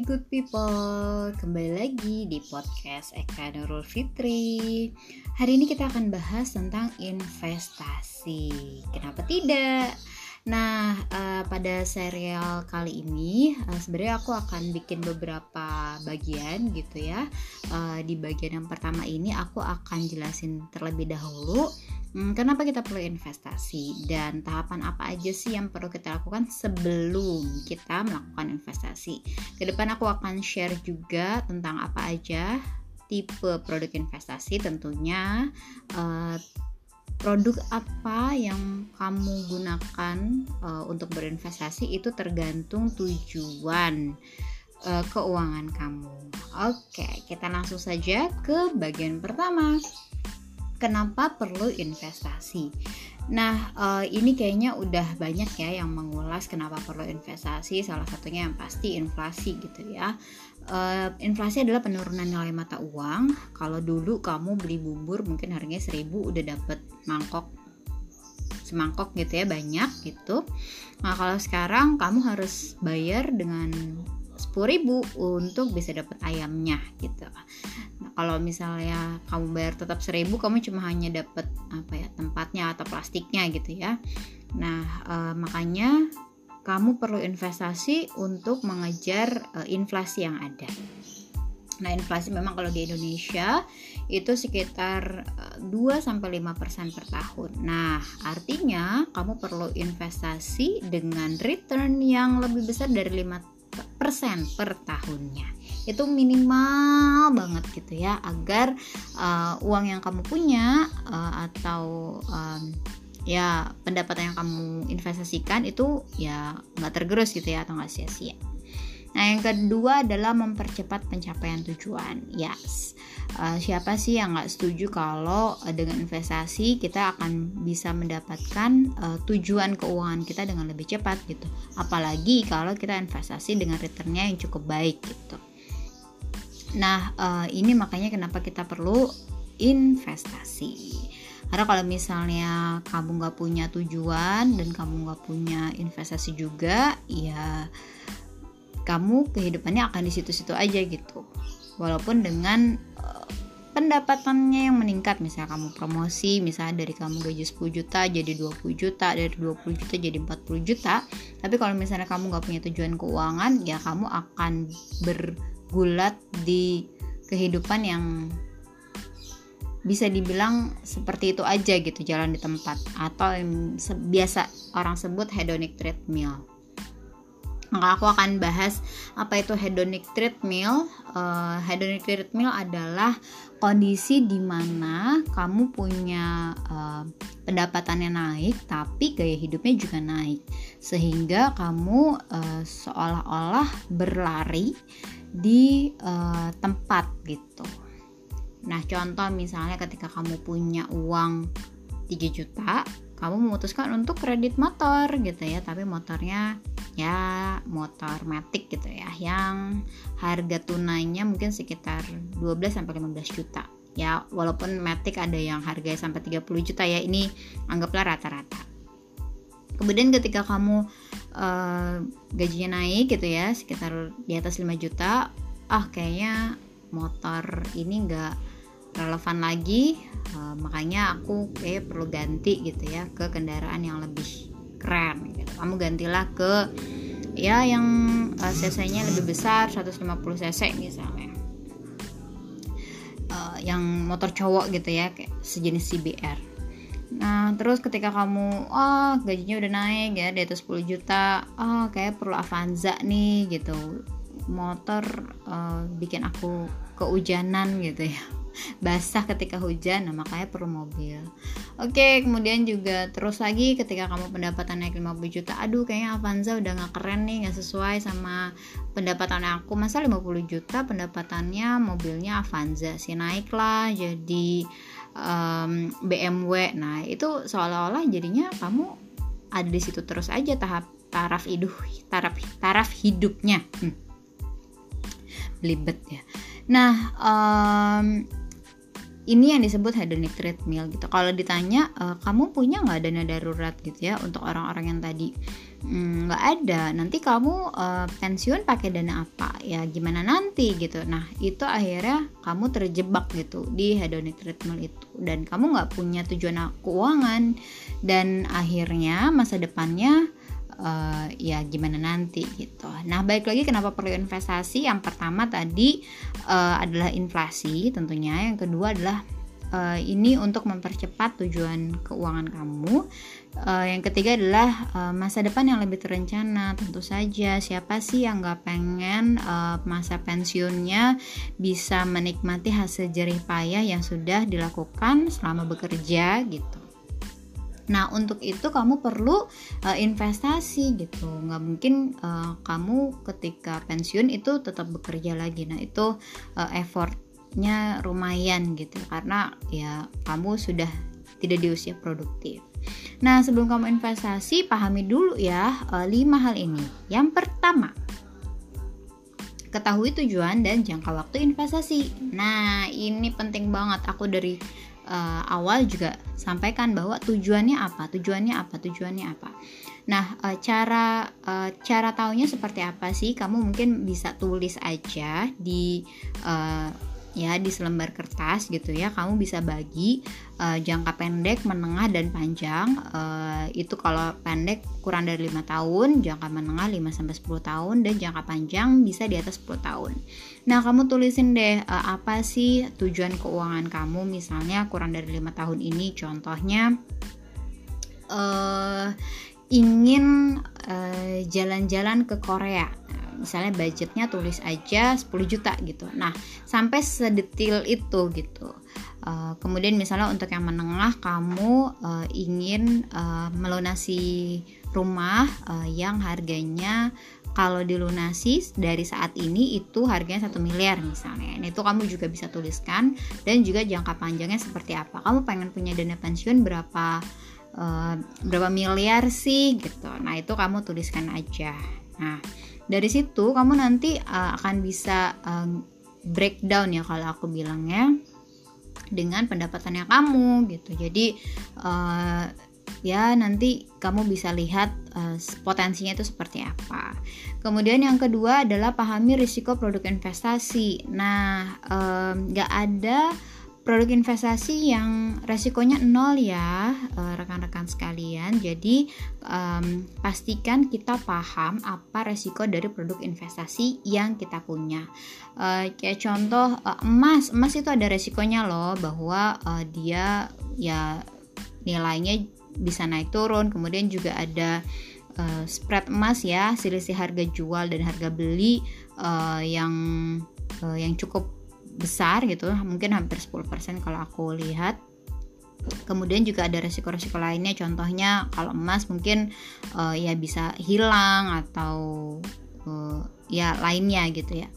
Good people, kembali lagi di podcast Eka Nurul Fitri. Hari ini kita akan bahas tentang investasi. Kenapa tidak? Nah, uh, pada serial kali ini uh, sebenarnya aku akan bikin beberapa bagian gitu ya. Uh, di bagian yang pertama ini aku akan jelasin terlebih dahulu hmm, kenapa kita perlu investasi dan tahapan apa aja sih yang perlu kita lakukan sebelum kita melakukan investasi. Ke depan aku akan share juga tentang apa aja tipe produk investasi tentunya uh, produk apa yang kamu gunakan uh, untuk berinvestasi itu tergantung tujuan uh, keuangan kamu. Oke, kita langsung saja ke bagian pertama. Kenapa perlu investasi? Nah, uh, ini kayaknya udah banyak ya yang mengulas kenapa perlu investasi. Salah satunya yang pasti inflasi gitu ya. Uh, inflasi adalah penurunan nilai mata uang. Kalau dulu kamu beli bubur mungkin harganya 1000 udah dapet mangkok semangkok gitu ya banyak gitu. Nah, kalau sekarang kamu harus bayar dengan 10.000 untuk bisa dapat ayamnya gitu kalau misalnya kamu bayar tetap seribu kamu cuma hanya dapat apa ya tempatnya atau plastiknya gitu ya nah e, makanya kamu perlu investasi untuk mengejar e, inflasi yang ada Nah, inflasi memang kalau di Indonesia itu sekitar 2 sampai 5% per tahun. Nah, artinya kamu perlu investasi dengan return yang lebih besar dari 5% per tahunnya itu minimal banget gitu ya agar uh, uang yang kamu punya uh, atau um, ya pendapatan yang kamu investasikan itu ya nggak tergerus gitu ya atau nggak sia-sia. Nah yang kedua adalah mempercepat pencapaian tujuan. Yes, uh, siapa sih yang nggak setuju kalau uh, dengan investasi kita akan bisa mendapatkan uh, tujuan keuangan kita dengan lebih cepat gitu. Apalagi kalau kita investasi dengan returnnya yang cukup baik gitu. Nah, uh, ini makanya kenapa kita perlu investasi. Karena kalau misalnya kamu nggak punya tujuan dan kamu nggak punya investasi juga, ya kamu kehidupannya akan di situ-situ aja gitu. Walaupun dengan uh, pendapatannya yang meningkat, misalnya kamu promosi, misalnya dari kamu gaji 10 juta jadi 20 juta, dari 20 juta jadi 40 juta. Tapi kalau misalnya kamu nggak punya tujuan keuangan, ya kamu akan ber gulat di kehidupan yang bisa dibilang seperti itu aja gitu jalan di tempat atau yang biasa orang sebut hedonic treadmill maka aku akan bahas apa itu hedonic treadmill. Uh, hedonic treadmill adalah kondisi di mana kamu punya uh, pendapatannya naik, tapi gaya hidupnya juga naik, sehingga kamu uh, seolah-olah berlari di uh, tempat gitu. Nah, contoh misalnya ketika kamu punya uang 3 juta, kamu memutuskan untuk kredit motor gitu ya, tapi motornya ya motor matic gitu ya, yang harga tunainya mungkin sekitar 12 sampai 15 juta. Ya, walaupun matic ada yang harganya sampai 30 juta ya, ini anggaplah rata-rata. Kemudian ketika kamu uh, gajinya naik gitu ya sekitar di atas 5 juta ah kayaknya motor ini enggak relevan lagi uh, makanya aku kayak perlu ganti gitu ya ke kendaraan yang lebih keren gitu. kamu gantilah ke ya yang uh, cc-nya lebih besar 150 cc misalnya uh, yang motor cowok gitu ya kayak sejenis CBR Nah, terus ketika kamu, oh gajinya udah naik ya, di atas 10 juta, oh kayak perlu Avanza nih gitu. Motor uh, bikin aku keujanan gitu ya. Basah ketika hujan, nah makanya perlu mobil. Oke, kemudian juga terus lagi ketika kamu pendapatan naik 50 juta, aduh kayaknya Avanza udah gak keren nih, gak sesuai sama pendapatan aku. Masa 50 juta pendapatannya mobilnya Avanza sih naik lah jadi um, BMW nah itu seolah-olah jadinya kamu ada di situ terus aja tahap taraf hidup taraf taraf hidupnya hmm. belibet ya nah um, ini yang disebut hedonic treadmill gitu. Kalau ditanya uh, kamu punya nggak dana darurat gitu ya untuk orang-orang yang tadi? Hmm, nggak hmm, ada. Nanti kamu uh, pensiun pakai dana apa? Ya gimana nanti gitu. Nah itu akhirnya kamu terjebak gitu di hedonic treadmill itu. Dan kamu nggak punya tujuan keuangan. Dan akhirnya masa depannya uh, ya gimana nanti gitu. Nah, baik lagi kenapa perlu investasi? Yang pertama tadi uh, adalah inflasi tentunya, yang kedua adalah uh, ini untuk mempercepat tujuan keuangan kamu. Uh, yang ketiga adalah uh, masa depan yang lebih terencana. Tentu saja, siapa sih yang nggak pengen uh, masa pensiunnya bisa menikmati hasil jerih payah yang sudah dilakukan selama bekerja gitu. Nah, untuk itu kamu perlu uh, investasi gitu. Nggak mungkin uh, kamu ketika pensiun itu tetap bekerja lagi. Nah, itu uh, effortnya lumayan gitu karena ya kamu sudah tidak di usia produktif. Nah, sebelum kamu investasi, pahami dulu ya uh, lima hal ini. Yang pertama, ketahui tujuan dan jangka waktu investasi. Nah, ini penting banget. Aku dari uh, awal juga sampaikan bahwa tujuannya apa, tujuannya apa, tujuannya apa. Nah, uh, cara uh, cara taunya seperti apa sih? Kamu mungkin bisa tulis aja di uh, ya di selembar kertas gitu ya kamu bisa bagi uh, jangka pendek menengah dan panjang. Uh, itu kalau pendek kurang dari lima tahun jangka menengah 5 sampai 10 tahun dan jangka panjang bisa di atas 10 tahun. Nah kamu tulisin deh uh, apa sih tujuan keuangan kamu? Misalnya kurang dari lima tahun ini contohnya uh, ingin jalan-jalan uh, ke Korea misalnya budgetnya tulis aja 10 juta gitu. Nah sampai sedetil itu gitu. Uh, kemudian misalnya untuk yang menengah kamu uh, ingin uh, melunasi rumah uh, yang harganya kalau dilunasi dari saat ini itu harganya satu miliar misalnya. Nah, itu kamu juga bisa tuliskan dan juga jangka panjangnya seperti apa. Kamu pengen punya dana pensiun berapa uh, berapa miliar sih gitu. Nah itu kamu tuliskan aja. Nah dari situ kamu nanti uh, akan bisa uh, breakdown ya kalau aku bilangnya dengan pendapatannya kamu gitu jadi uh, ya nanti kamu bisa lihat uh, potensinya itu seperti apa. Kemudian yang kedua adalah pahami risiko produk investasi. Nah, nggak um, ada produk investasi yang resikonya nol ya eh, rekan-rekan sekalian. Jadi um, pastikan kita paham apa resiko dari produk investasi yang kita punya. Uh, kayak contoh uh, emas. Emas itu ada resikonya loh bahwa uh, dia ya nilainya bisa naik turun. Kemudian juga ada uh, spread emas ya selisih harga jual dan harga beli uh, yang uh, yang cukup besar gitu mungkin hampir 10% kalau aku lihat. Kemudian juga ada resiko-resiko lainnya contohnya kalau emas mungkin uh, ya bisa hilang atau uh, ya lainnya gitu ya.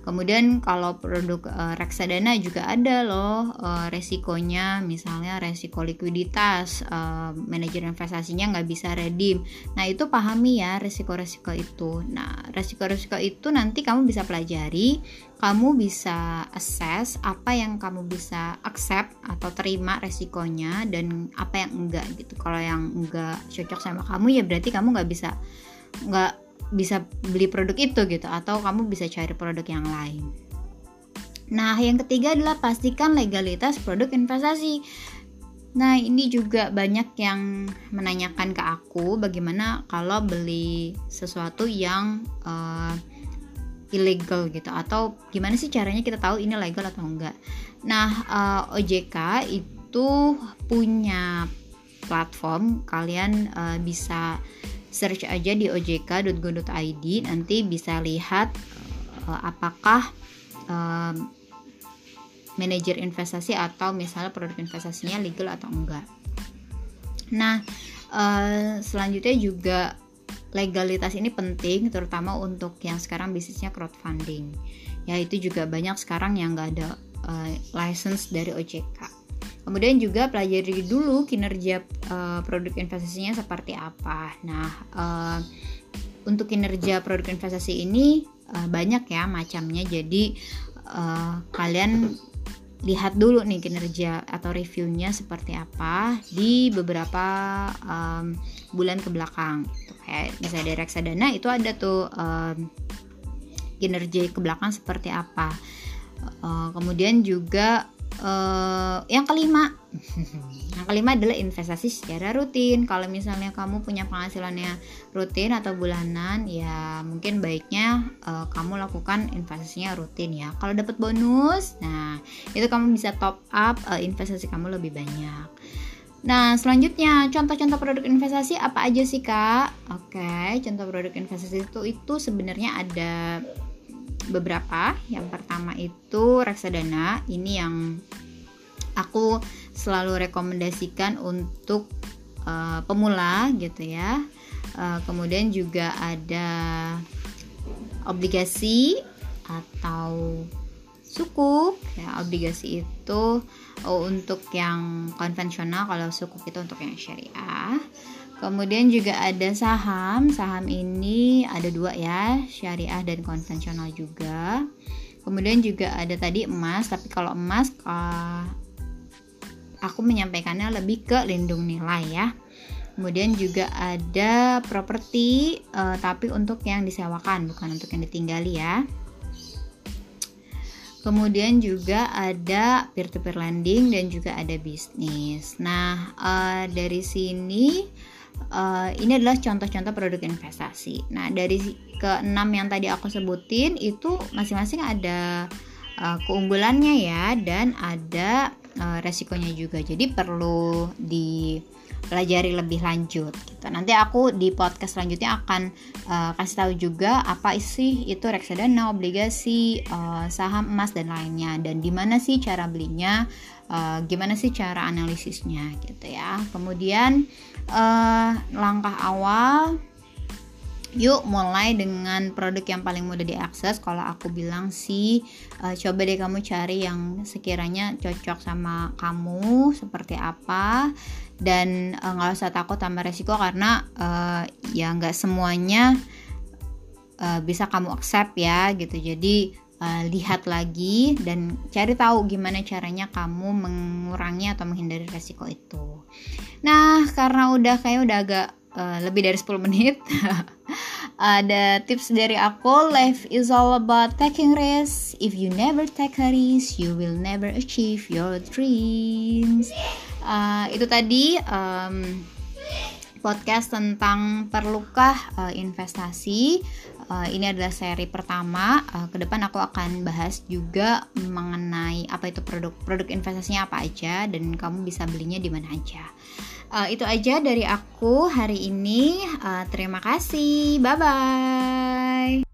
Kemudian kalau produk uh, reksadana juga ada loh uh, resikonya. Misalnya resiko likuiditas uh, manajer investasinya nggak bisa redeem nah itu pahami ya resiko-resiko itu. Nah resiko-resiko itu nanti kamu bisa pelajari kamu bisa assess apa yang kamu bisa accept atau terima resikonya dan apa yang enggak gitu. Kalau yang enggak cocok sama kamu ya berarti kamu nggak bisa nggak bisa beli produk itu gitu atau kamu bisa cari produk yang lain. Nah, yang ketiga adalah pastikan legalitas produk investasi. Nah, ini juga banyak yang menanyakan ke aku bagaimana kalau beli sesuatu yang uh, ilegal gitu atau gimana sih caranya kita tahu ini legal atau enggak. Nah, uh, eh, OJK itu punya platform kalian uh, bisa search aja di ojk.go.id nanti bisa lihat uh, apakah uh, manajer investasi atau misalnya produk investasinya legal atau enggak. Nah, uh, selanjutnya juga legalitas ini penting terutama untuk yang sekarang bisnisnya crowdfunding. Ya itu juga banyak sekarang yang nggak ada uh, license dari OJK. Kemudian juga pelajari dulu kinerja uh, produk investasinya seperti apa. Nah, uh, untuk kinerja produk investasi ini uh, banyak ya macamnya. Jadi uh, kalian lihat dulu nih kinerja atau reviewnya seperti apa di beberapa um, bulan ke belakang gitu. kayak misalnya dari reksadana itu ada tuh um, kinerja ke belakang seperti apa uh, kemudian juga uh, yang kelima. Yang kelima adalah investasi secara rutin. Kalau misalnya kamu punya penghasilannya rutin atau bulanan ya mungkin baiknya uh, kamu lakukan investasinya rutin ya. Kalau dapat bonus nah itu kamu bisa top up uh, investasi kamu lebih banyak. Nah, selanjutnya contoh-contoh produk investasi apa aja sih, Kak? Oke, contoh produk investasi itu itu sebenarnya ada beberapa. Yang pertama itu reksadana. Ini yang aku selalu rekomendasikan untuk uh, pemula gitu ya. Uh, kemudian juga ada obligasi atau sukuk ya obligasi itu oh, untuk yang konvensional kalau sukuk itu untuk yang syariah Kemudian juga ada saham. Saham ini ada dua ya, syariah dan konvensional juga. Kemudian juga ada tadi emas, tapi kalau emas uh, aku menyampaikannya lebih ke lindung nilai ya. Kemudian juga ada properti, uh, tapi untuk yang disewakan, bukan untuk yang ditinggali ya. Kemudian juga ada peer-to-peer lending dan juga ada bisnis. Nah, uh, dari sini uh, ini adalah contoh-contoh produk investasi. Nah, dari keenam yang tadi aku sebutin itu masing-masing ada uh, keunggulannya ya dan ada uh, resikonya juga. Jadi perlu dipelajari lebih lanjut gitu. Nanti aku di podcast selanjutnya akan uh, kasih tahu juga apa sih itu reksadana, obligasi, uh, saham emas dan lainnya dan di mana sih cara belinya, uh, gimana sih cara analisisnya gitu ya. Kemudian uh, langkah awal yuk mulai dengan produk yang paling mudah diakses kalau aku bilang sih uh, coba deh kamu cari yang sekiranya cocok sama kamu seperti apa dan eh, nggak uh, usah takut tambah resiko karena uh, ya nggak semuanya uh, bisa kamu accept ya gitu jadi uh, lihat lagi dan cari tahu gimana caranya kamu mengurangi atau menghindari resiko itu Nah, karena udah kayak udah agak uh, lebih dari 10 menit. ada tips dari aku, life is all about taking risks. If you never take a risk, you will never achieve your dreams. Uh, itu tadi um, podcast tentang perlukah uh, investasi. Uh, ini adalah seri pertama. Uh, ke depan aku akan bahas juga mengenai apa itu produk produk investasinya apa aja dan kamu bisa belinya di mana aja. Uh, itu aja dari aku hari ini. Uh, terima kasih. Bye bye.